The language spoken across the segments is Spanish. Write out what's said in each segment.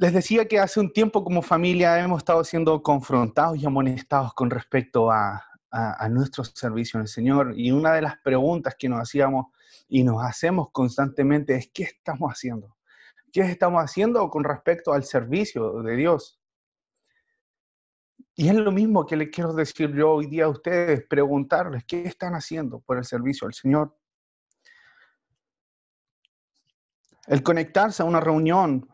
Les decía que hace un tiempo como familia hemos estado siendo confrontados y amonestados con respecto a, a, nuestro servicio en el Señor. Y una de las preguntas que nos hacíamos y nos hacemos constantemente es, ¿qué estamos haciendo? ¿Qué estamos haciendo con respecto al servicio de Dios? Y es lo mismo que les quiero decir yo hoy día a ustedes, preguntarles, ¿qué están haciendo por el servicio al Señor? El conectarse a una reunión,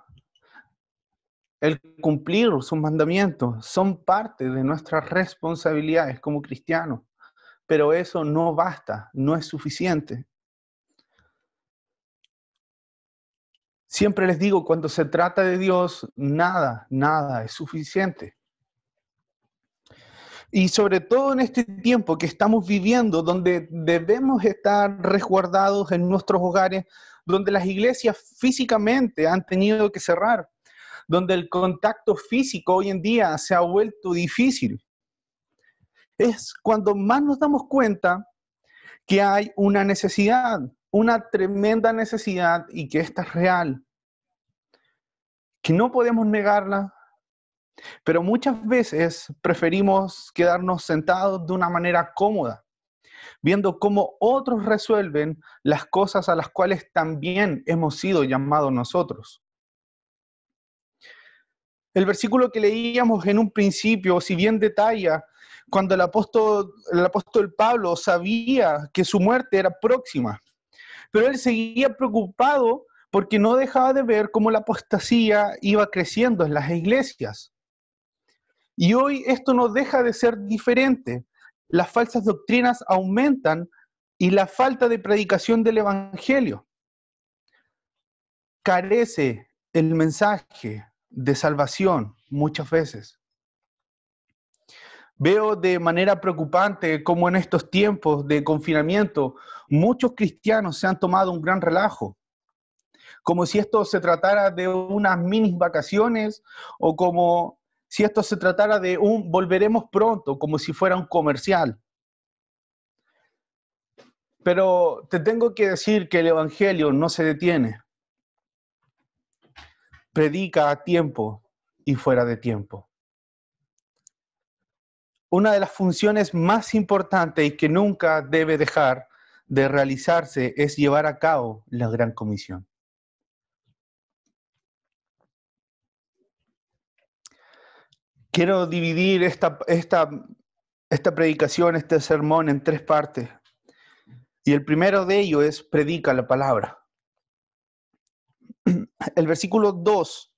el cumplir sus mandamientos, son parte de nuestras responsabilidades como cristianos, pero eso no basta, no es suficiente. Siempre les digo, cuando se trata de Dios, nada, nada es suficiente. Y sobre todo en este tiempo que estamos viviendo, donde debemos estar resguardados en nuestros hogares, donde las iglesias físicamente han tenido que cerrar, donde el contacto físico hoy en día se ha vuelto difícil. Es cuando más nos damos cuenta que hay una necesidad, una tremenda necesidad y que esta es real, que no podemos negarla, pero muchas veces preferimos quedarnos sentados de una manera cómoda, viendo cómo otros resuelven las cosas a las cuales también hemos sido llamados nosotros. El versículo que leíamos en un principio, si bien detalla cuando el apóstol, el apóstol Pablo sabía que su muerte era próxima, pero él seguía preocupado porque no dejaba de ver cómo la apostasía iba creciendo en las iglesias. Y hoy esto no deja de ser diferente. Las falsas doctrinas aumentan y la falta de predicación del Evangelio carece el mensaje de salvación muchas veces. Veo de manera preocupante cómo en estos tiempos de confinamiento muchos cristianos se han tomado un gran relajo, como si esto se tratara de unas mini vacaciones o como si esto se tratara de un volveremos pronto, como si fuera un comercial. Pero te tengo que decir que el Evangelio no se detiene predica a tiempo y fuera de tiempo. Una de las funciones más importantes y que nunca debe dejar de realizarse es llevar a cabo la gran comisión. Quiero dividir esta, esta, esta predicación, este sermón en tres partes. Y el primero de ellos es predica la palabra el versículo 2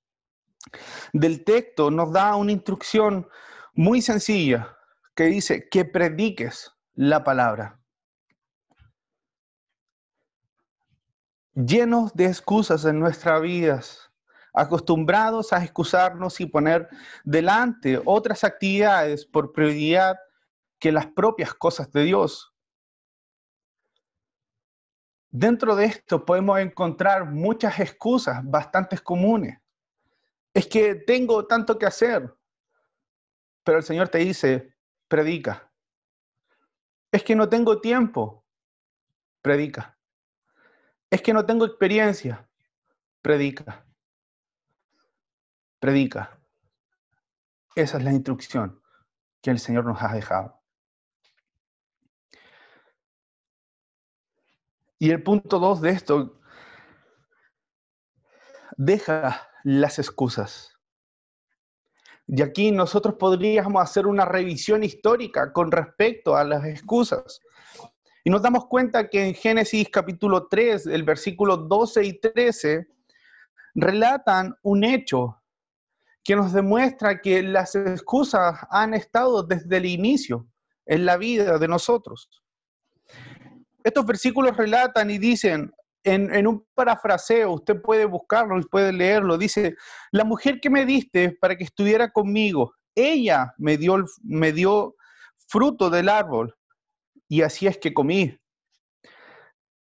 del texto nos da una instrucción muy sencilla que dice que prediques la palabra. Llenos de excusas en nuestras vidas, acostumbrados a excusarnos y poner delante otras actividades por prioridad que las propias cosas de Dios. Dentro de esto podemos encontrar muchas excusas bastante comunes. Es que tengo tanto que hacer, pero el Señor te dice, predica. Es que no tengo tiempo, predica. Es que no tengo experiencia, predica. Predica. Esa es la instrucción que el Señor nos ha dejado. Y el punto dos de esto, deja las excusas. Y aquí nosotros podríamos hacer una revisión histórica con respecto a las excusas. Y nos damos cuenta que en Génesis capítulo 3, el versículo 12 y 13, relatan un hecho que nos demuestra que las excusas han estado desde el inicio en la vida de nosotros. Estos versículos relatan y dicen, en, un parafraseo, usted puede buscarlo y puede leerlo, dice, la mujer que me diste para que estuviera conmigo, ella me dio, me dio fruto del árbol y así es que comí.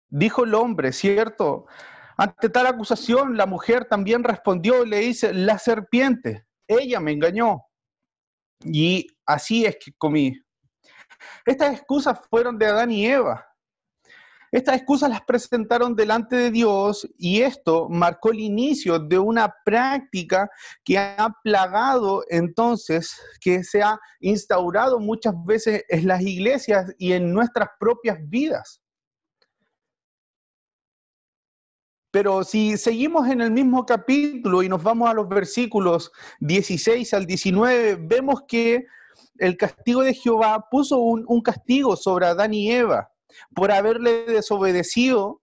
Dijo el hombre, ¿cierto? Ante tal acusación, la mujer también respondió y le dice, la serpiente, ella me engañó y así es que comí. Estas excusas fueron de Adán y Eva. Estas excusas las presentaron delante de Dios y esto marcó el inicio de una práctica que ha plagado entonces, que se ha instaurado muchas veces en las iglesias y en nuestras propias vidas. Pero si seguimos en el mismo capítulo y nos vamos a los versículos 16 al 19, vemos que el castigo de Jehová puso un, castigo sobre Adán y Eva por haberle desobedecido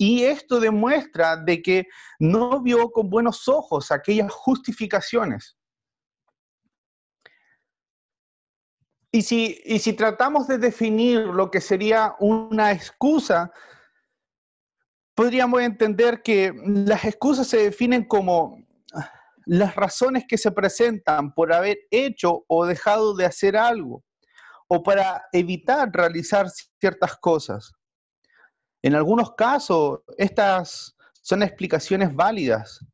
y esto demuestra de que no vio con buenos ojos aquellas justificaciones. Y si, y si tratamos de definir lo que sería una excusa, podríamos entender que las excusas se definen como las razones que se presentan por haber hecho o dejado de hacer algo o para evitar realizar ciertas cosas. En algunos casos, estas son explicaciones válidas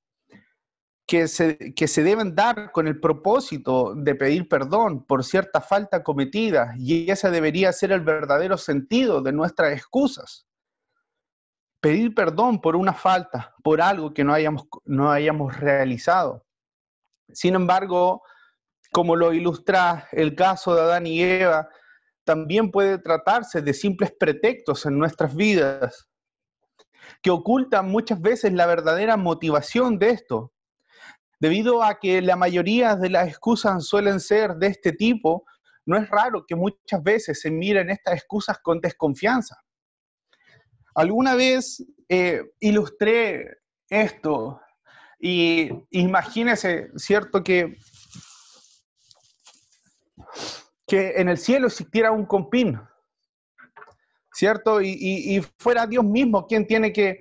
que se, que se deben dar con el propósito de pedir perdón por cierta falta cometida y ese debería ser el verdadero sentido de nuestras excusas pedir perdón por una falta, por algo que no hayamos, no hayamos realizado. Sin embargo, como lo ilustra el caso de Adán y Eva, también puede tratarse de simples pretextos en nuestras vidas que ocultan muchas veces la verdadera motivación de esto. Debido a que la mayoría de las excusas suelen ser de este tipo, no es raro que muchas veces se miren estas excusas con desconfianza. Alguna vez eh, ilustré esto y imagínese, ¿cierto? Que, que en el cielo existiera un compín, ¿cierto? Y, fuera Dios mismo quien tiene que,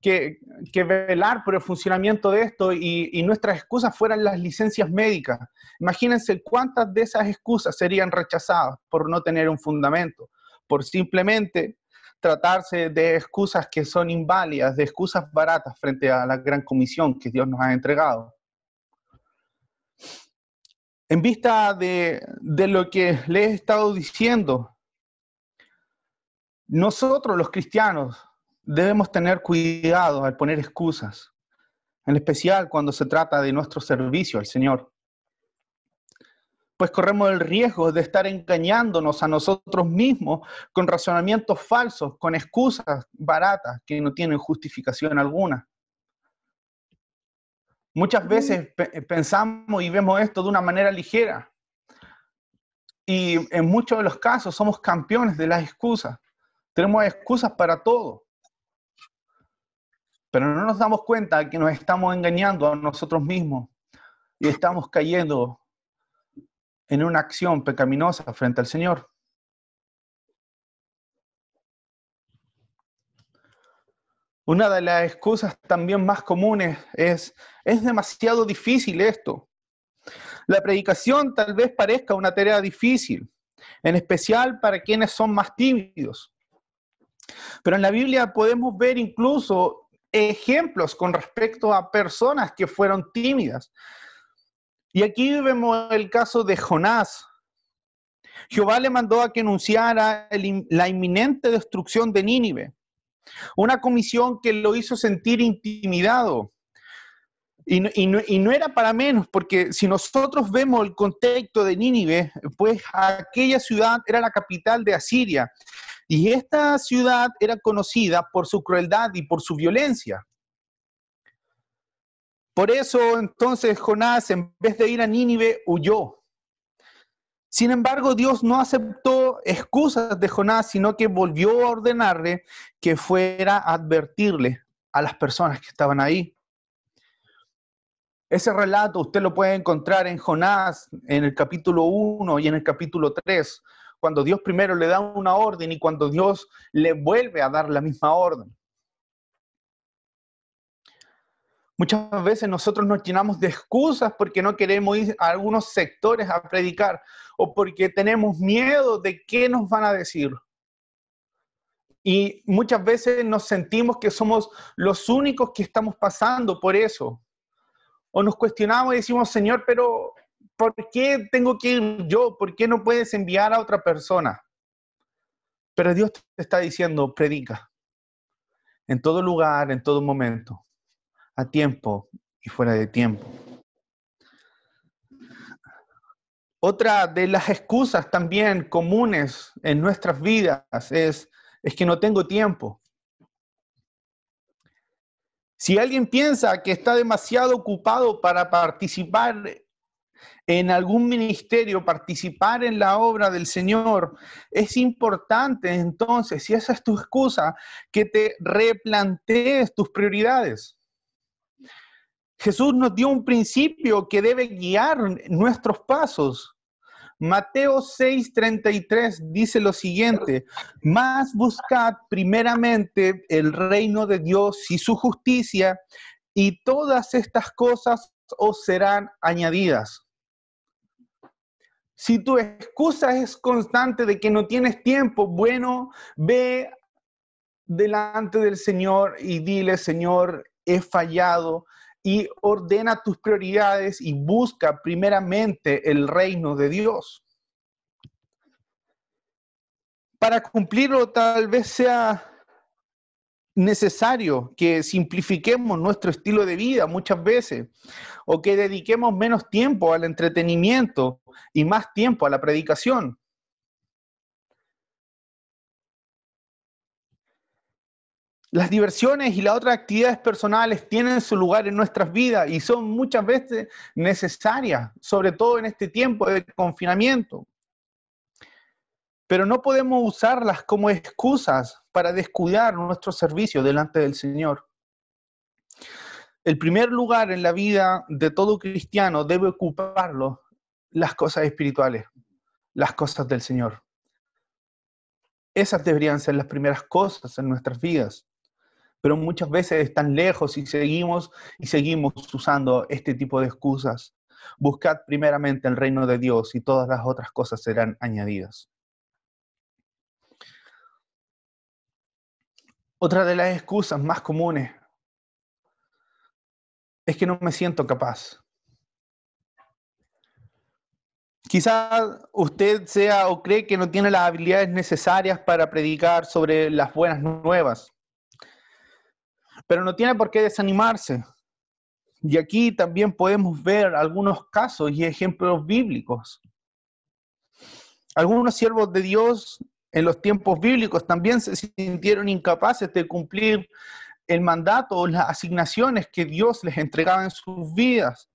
que, velar por el funcionamiento de esto y, y, nuestras excusas fueran las licencias médicas. Imagínense cuántas de esas excusas serían rechazadas por no tener un fundamento, por simplemente tratarse de excusas que son inválidas, de excusas baratas frente a la gran comisión que Dios nos ha entregado. En vista de, de lo que le he estado diciendo, nosotros los cristianos debemos tener cuidado al poner excusas, en especial cuando se trata de nuestro servicio al Señor pues corremos el riesgo de estar engañándonos a nosotros mismos con razonamientos falsos, con excusas baratas que no tienen justificación alguna. Muchas veces pensamos y vemos esto de una manera ligera. Y en muchos de los casos somos campeones de las excusas. Tenemos excusas para todo. Pero no nos damos cuenta que nos estamos engañando a nosotros mismos y estamos cayendo en una acción pecaminosa frente al Señor. Una de las excusas también más comunes es, es demasiado difícil esto. La predicación tal vez parezca una tarea difícil, en especial para quienes son más tímidos. Pero en la Biblia podemos ver incluso ejemplos con respecto a personas que fueron tímidas, y aquí vemos el caso de Jonás. Jehová le mandó a que anunciara la inminente destrucción de Nínive. Una comisión que lo hizo sentir intimidado. Y no, era para menos, porque si nosotros vemos el contexto de Nínive, pues aquella ciudad era la capital de Asiria. Y esta ciudad era conocida por su crueldad y por su violencia. Por eso entonces Jonás, en vez de ir a Nínive, huyó. Sin embargo, Dios no aceptó excusas de Jonás, sino que volvió a ordenarle que fuera a advertirle a las personas que estaban ahí. Ese relato usted lo puede encontrar en Jonás, en el capítulo 1 y en el capítulo 3, cuando Dios primero le da una orden y cuando Dios le vuelve a dar la misma orden. Muchas veces nosotros nos llenamos de excusas porque no queremos ir a algunos sectores a predicar o porque tenemos miedo de qué nos van a decir. Y muchas veces nos sentimos que somos los únicos que estamos pasando por eso. O nos cuestionamos y decimos, Señor, pero ¿por qué tengo que ir yo? ¿Por qué no puedes enviar a otra persona? Pero Dios te está diciendo, predica. En todo lugar, en todo momento, a tiempo y fuera de tiempo. Otra de las excusas también comunes en nuestras vidas es, es que no tengo tiempo. Si alguien piensa que está demasiado ocupado para participar en algún ministerio, participar en la obra del Señor, es importante entonces, si esa es tu excusa, que te replantees tus prioridades. Jesús nos dio un principio que debe guiar nuestros pasos. Mateo 6:33 dice lo siguiente, más buscad primeramente el reino de Dios y su justicia, y todas estas cosas os serán añadidas. Si tu excusa es constante de que no tienes tiempo, bueno, ve delante del Señor y dile, Señor, he fallado, y ordena tus prioridades y busca primeramente el reino de Dios. Para cumplirlo tal vez sea necesario que simplifiquemos nuestro estilo de vida muchas veces o que dediquemos menos tiempo al entretenimiento y más tiempo a la predicación. Las diversiones y las otras actividades personales tienen su lugar en nuestras vidas y son muchas veces necesarias, sobre todo en este tiempo de confinamiento. Pero no podemos usarlas como excusas para descuidar nuestro servicio delante del Señor. El primer lugar en la vida de todo cristiano debe ocuparlo las cosas espirituales, las cosas del Señor. Esas deberían ser las primeras cosas en nuestras vidas pero muchas veces están lejos y seguimos y seguimos usando este tipo de excusas. Buscad primeramente el reino de Dios y todas las otras cosas serán añadidas. Otra de las excusas más comunes es que no me siento capaz. Quizás usted sea o cree que no tiene las habilidades necesarias para predicar sobre las buenas nuevas. Pero no tiene por qué desanimarse. Y aquí también podemos ver algunos casos y ejemplos bíblicos. Algunos siervos de Dios en los tiempos bíblicos también se sintieron incapaces de cumplir el mandato o las asignaciones que Dios les entregaba en sus vidas.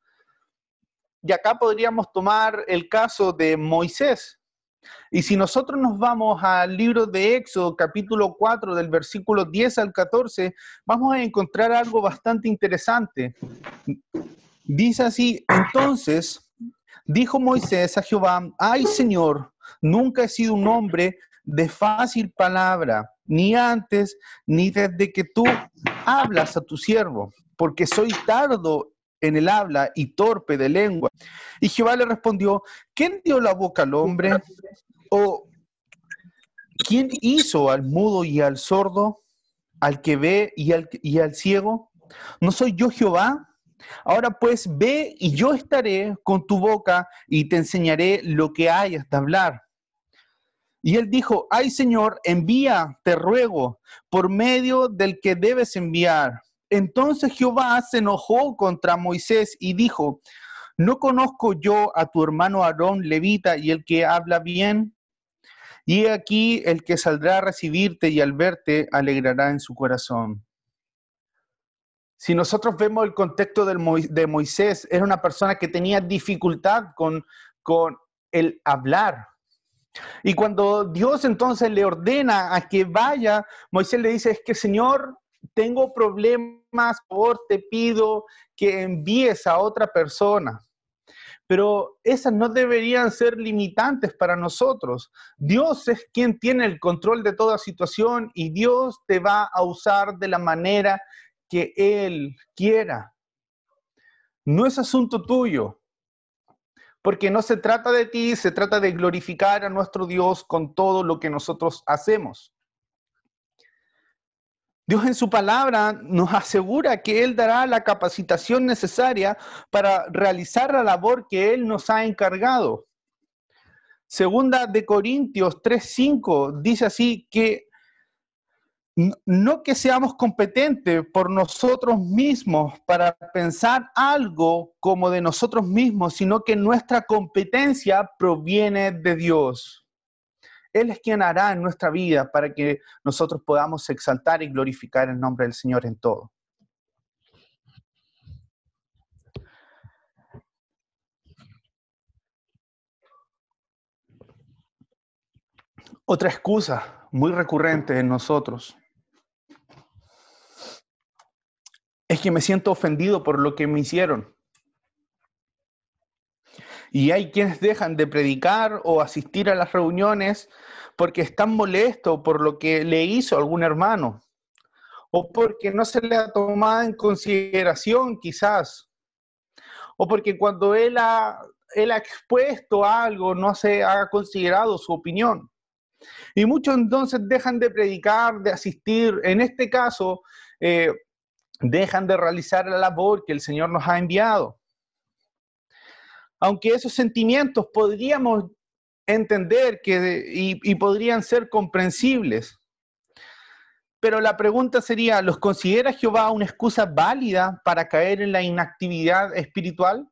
Y acá podríamos tomar el caso de Moisés. Y si nosotros nos vamos al libro de Éxodo, capítulo 4, del versículo 10 al 14, vamos a encontrar algo bastante interesante. Dice así, entonces dijo Moisés a Jehová, ay Señor, nunca he sido un hombre de fácil palabra, ni antes, ni desde que tú hablas a tu siervo, porque soy tardo en el habla y torpe de lengua. Y Jehová le respondió, ¿quién dio la boca al hombre? ¿O quién hizo al mudo y al sordo, al que ve y al, y al ciego? ¿No soy yo Jehová? Ahora pues ve y yo estaré con tu boca y te enseñaré lo que hayas de hablar. Y él dijo, ay Señor, envía, te ruego, por medio del que debes enviar. Entonces Jehová se enojó contra Moisés y dijo, ¿no conozco yo a tu hermano Aarón levita y el que habla bien? Y aquí el que saldrá a recibirte y al verte alegrará en su corazón. Si nosotros vemos el contexto de Moisés, era una persona que tenía dificultad con, con el hablar. Y cuando Dios entonces le ordena a que vaya, Moisés le dice, es que Señor, tengo problemas, por te pido que envíes a otra persona. Pero esas no deberían ser limitantes para nosotros. Dios es quien tiene el control de toda situación y Dios te va a usar de la manera que Él quiera. No es asunto tuyo, porque no se trata de ti, se trata de glorificar a nuestro Dios con todo lo que nosotros hacemos. Dios en su palabra nos asegura que Él dará la capacitación necesaria para realizar la labor que Él nos ha encargado. Segunda de Corintios 3:5 dice así que no que seamos competentes por nosotros mismos para pensar algo como de nosotros mismos, sino que nuestra competencia proviene de Dios. Él es quien hará en nuestra vida para que nosotros podamos exaltar y glorificar el nombre del Señor en todo. Otra excusa muy recurrente en nosotros es que me siento ofendido por lo que me hicieron. Y hay quienes dejan de predicar o asistir a las reuniones porque están molestos por lo que le hizo algún hermano o porque no se le ha tomado en consideración quizás o porque cuando él ha, él ha expuesto algo no se ha considerado su opinión. Y muchos entonces dejan de predicar, de asistir. En este caso, eh, dejan de realizar la labor que el Señor nos ha enviado. Aunque esos sentimientos podríamos entender que, y, y podrían ser comprensibles. Pero la pregunta sería, ¿los considera Jehová una excusa válida para caer en la inactividad espiritual?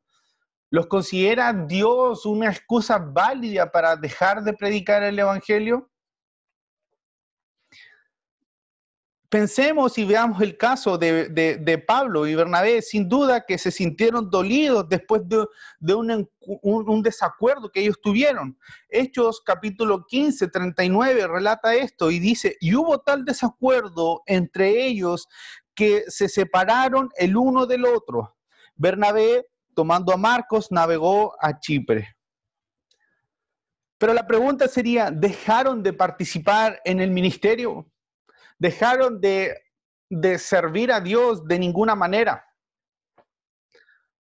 ¿Los considera Dios una excusa válida para dejar de predicar el Evangelio? Pensemos y veamos el caso de, Pablo y Bernabé, sin duda que se sintieron dolidos después de, un, desacuerdo que ellos tuvieron. Hechos capítulo 15, 39 relata esto y dice, y hubo tal desacuerdo entre ellos que se separaron el uno del otro. Bernabé, tomando a Marcos, navegó a Chipre. Pero la pregunta sería, ¿dejaron de participar en el ministerio? Dejaron de, servir a Dios de ninguna manera.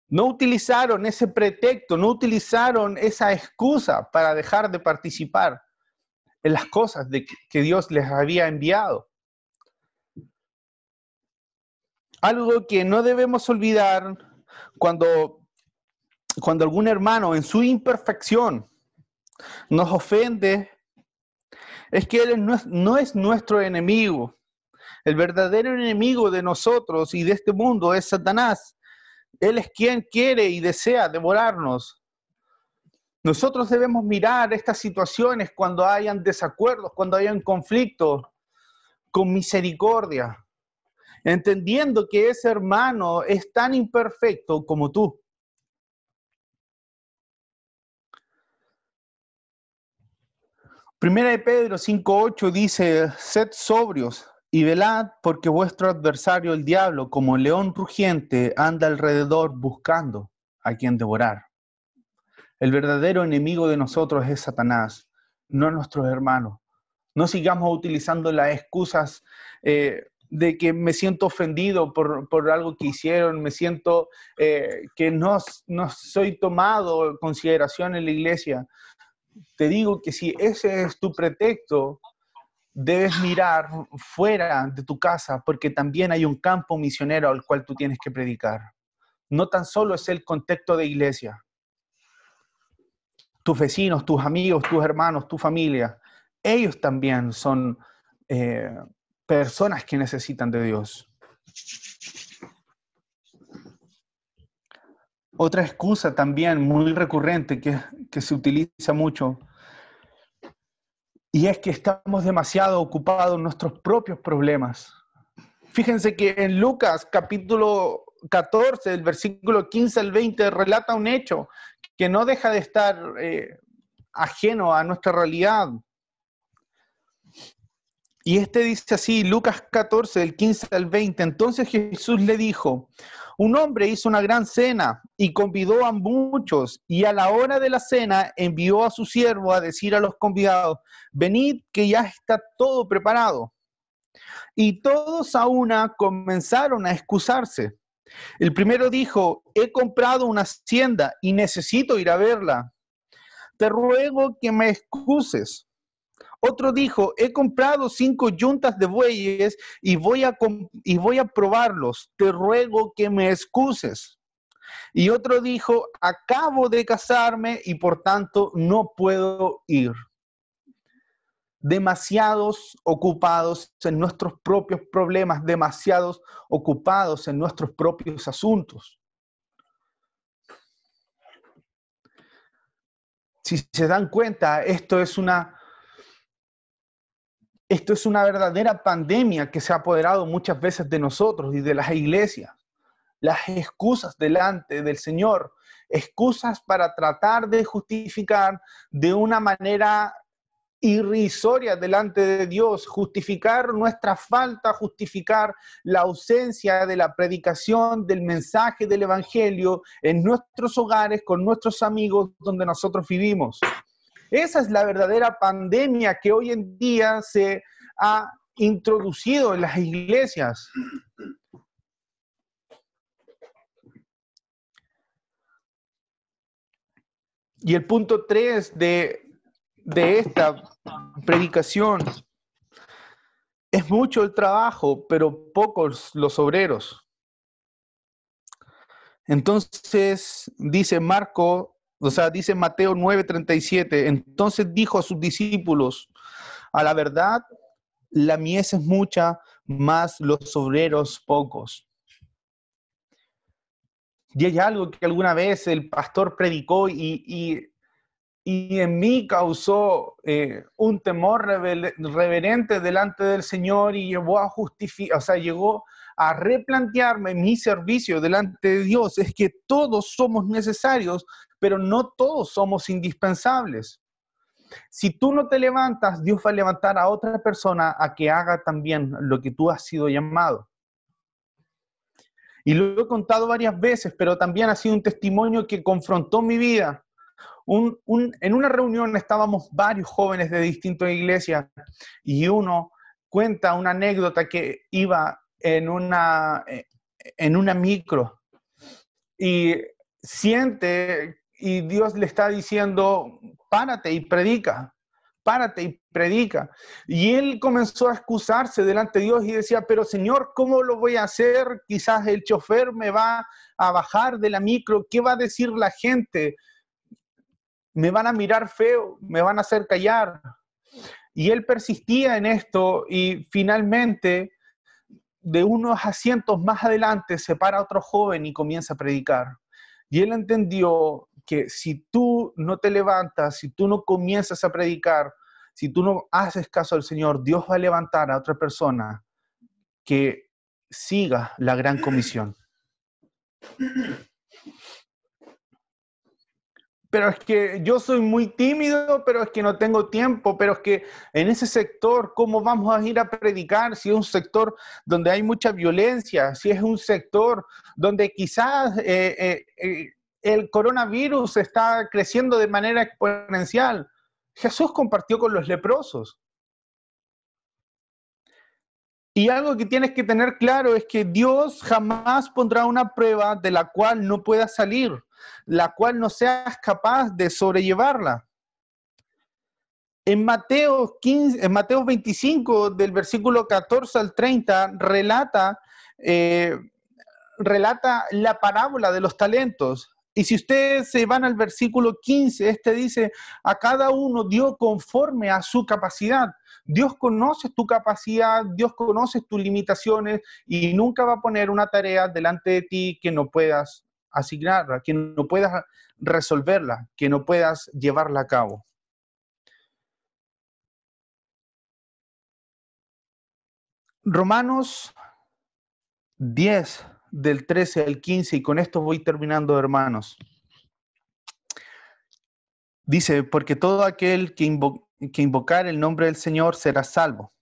No utilizaron ese pretexto, no utilizaron esa excusa para dejar de participar en las cosas de que Dios les había enviado. Algo que no debemos olvidar cuando, cuando algún hermano en su imperfección nos ofende es que Él no es, nuestro enemigo. El verdadero enemigo de nosotros y de este mundo es Satanás. Él es quien quiere y desea devorarnos. Nosotros debemos mirar estas situaciones cuando hayan desacuerdos, cuando hayan conflictos, con misericordia, entendiendo que ese hermano es tan imperfecto como tú. Primera de Pedro 5.8 dice, sed sobrios y velad porque vuestro adversario el diablo, como león rugiente, anda alrededor buscando a quien devorar. El verdadero enemigo de nosotros es Satanás, no nuestros hermanos. No sigamos utilizando las excusas eh, de que me siento ofendido por, algo que hicieron, me siento eh, que no, no soy tomado en consideración en la iglesia te digo que si ese es tu pretexto, debes mirar fuera de tu casa porque también hay un campo misionero al cual tú tienes que predicar. No tan solo es el contexto de iglesia. Tus vecinos, tus amigos, tus hermanos, tu familia, ellos también son eh, personas que necesitan de Dios. Otra excusa también muy recurrente que, se utiliza mucho y es que estamos demasiado ocupados en nuestros propios problemas. Fíjense que en Lucas capítulo 14, del versículo 15 al 20, relata un hecho que no deja de estar eh, ajeno a nuestra realidad. Y este dice así, Lucas 14, del 15 al 20, entonces Jesús le dijo, un hombre hizo una gran cena y convidó a muchos y a la hora de la cena envió a su siervo a decir a los convidados, venid que ya está todo preparado. Y todos a una comenzaron a excusarse. El primero dijo, he comprado una hacienda y necesito ir a verla. Te ruego que me excuses. Otro dijo, he comprado cinco yuntas de bueyes y voy, a y voy a probarlos. Te ruego que me excuses. Y otro dijo, acabo de casarme y por tanto no puedo ir. Demasiados ocupados en nuestros propios problemas, demasiados ocupados en nuestros propios asuntos. Si se dan cuenta, esto es una esto es una verdadera pandemia que se ha apoderado muchas veces de nosotros y de las iglesias. Las excusas delante del Señor, excusas para tratar de justificar de una manera irrisoria delante de Dios, justificar nuestra falta, justificar la ausencia de la predicación del mensaje del Evangelio en nuestros hogares, con nuestros amigos, donde nosotros vivimos. Esa es la verdadera pandemia que hoy en día se ha introducido en las iglesias. Y el punto 3 de, de esta predicación es mucho el trabajo, pero pocos los obreros. Entonces dice Marco o sea, dice Mateo 9:37, entonces dijo a sus discípulos, a la verdad, la mies es mucha, más los obreros pocos. Y hay algo que alguna vez el pastor predicó y, y, en mí causó eh, un temor reverente delante del Señor y llevó a justificar, o sea, llegó a replantearme mi servicio delante de Dios. Es que todos somos necesarios pero no todos somos indispensables. Si tú no te levantas, Dios va a levantar a otra persona a que haga también lo que tú has sido llamado. Y lo he contado varias veces, pero también ha sido un testimonio que confrontó mi vida. en una reunión estábamos varios jóvenes de distintas iglesias y uno cuenta una anécdota que iba en una, en una micro y siente y Dios le está diciendo, párate y predica, párate y predica. Y él comenzó a excusarse delante de Dios y decía, pero Señor, ¿cómo lo voy a hacer? Quizás el chofer me va a bajar de la micro, ¿qué va a decir la gente? Me van a mirar feo, me van a hacer callar. Y él persistía en esto y finalmente de unos asientos más adelante se para otro joven y comienza a predicar. Y él entendió que si tú no te levantas, si tú no comienzas a predicar, si tú no haces caso al Señor, Dios va a levantar a otra persona que siga la gran comisión. Pero es que yo soy muy tímido, pero es que no tengo tiempo, pero es que en ese sector, ¿cómo vamos a ir a predicar si es un sector donde hay mucha violencia, si es un sector donde quizás eh, eh, eh, el coronavirus está creciendo de manera exponencial. Jesús compartió con los leprosos. Y algo que tienes que tener claro es que Dios jamás pondrá una prueba de la cual no puedas salir, la cual no seas capaz de sobrellevarla. En Mateo, 15, en Mateo 25, del versículo 14 al 30, relata, eh, relata la parábola de los talentos. Y si ustedes se van al versículo 15, este dice, a cada uno dio conforme a su capacidad. Dios conoce tu capacidad, Dios conoce tus limitaciones y nunca va a poner una tarea delante de ti que no puedas asignarla, que no puedas resolverla, que no puedas llevarla a cabo. Romanos 10, del 13 al 15, y con esto voy terminando, hermanos. Dice, porque todo aquel que, que invocar el nombre del Señor será salvo.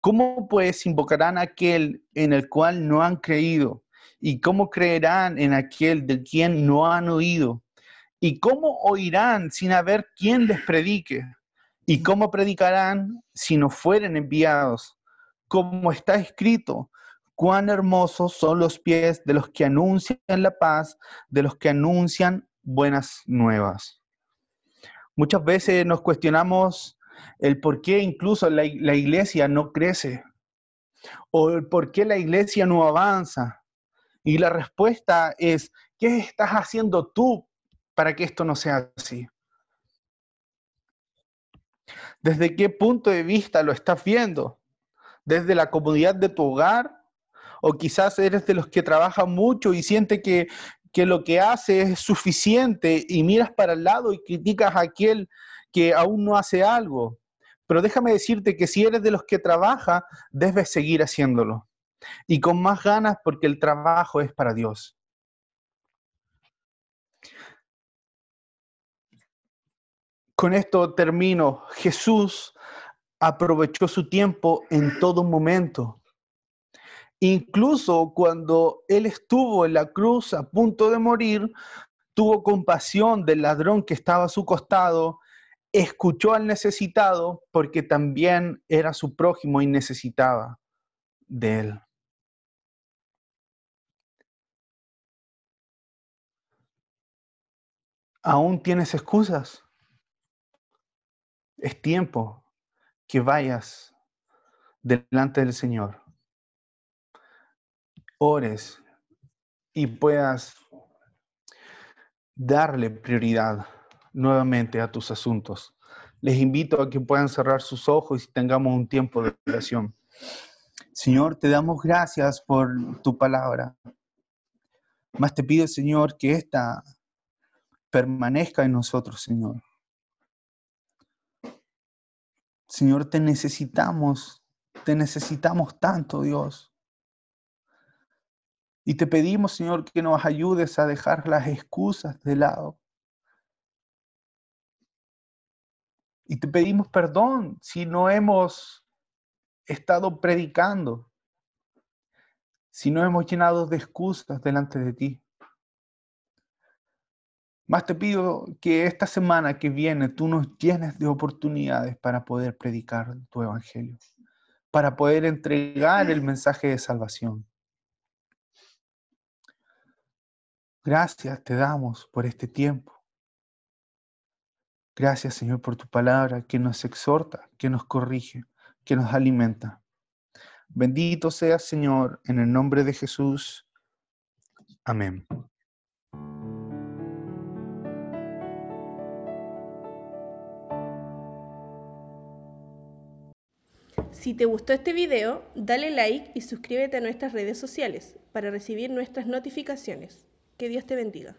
¿Cómo pues invocarán aquel en el cual no han creído? ¿Y cómo creerán en aquel de quien no han oído? ¿Y cómo oirán sin haber quien les predique? ¿Y cómo predicarán si no fueren enviados? Como está escrito, cuán hermosos son los pies de los que anuncian la paz, de los que anuncian buenas nuevas. Muchas veces nos cuestionamos el por qué incluso la, iglesia no crece o el por qué la iglesia no avanza. Y la respuesta es ¿Qué estás haciendo tú para que esto no sea así? ¿Desde qué punto de vista lo estás viendo? ¿Desde la comodidad de tu hogar? ¿O quizás eres de los que trabajan mucho y siente que, que lo que hace es suficiente y miras para el lado y criticas a aquel que aún no hace algo? Pero déjame decirte que si eres de los que trabaja, debes seguir haciéndolo. Y con más ganas porque el trabajo es para Dios. Con esto termino. Jesús aprovechó su tiempo en todo momento. Incluso cuando él estuvo en la cruz a punto de morir, tuvo compasión del ladrón que estaba a su costado, escuchó al necesitado porque también era su prójimo y necesitaba de él. ¿Aún tienes excusas? Es tiempo que vayas delante del Señor, ores y puedas darle prioridad nuevamente a tus asuntos. Les invito a que puedan cerrar sus ojos y tengamos un tiempo de oración. Señor, te damos gracias por tu palabra. Más te pido, Señor, que esta permanezca en nosotros, Señor. Señor, te necesitamos, te necesitamos tanto, Dios. Y te pedimos, Señor, que nos ayudes a dejar las excusas de lado. Y te pedimos perdón si no hemos estado predicando, si no hemos llenado de excusas delante de ti. Más te pido que esta semana que viene tú nos llenes de oportunidades para poder predicar tu evangelio, para poder entregar el mensaje de salvación. Gracias te damos por este tiempo. Gracias Señor por tu palabra que nos exhorta, que nos corrige, que nos alimenta. Bendito seas Señor en el nombre de Jesús. Amén. Si te gustó este video, dale like y suscríbete a nuestras redes sociales para recibir nuestras notificaciones. Que Dios te bendiga.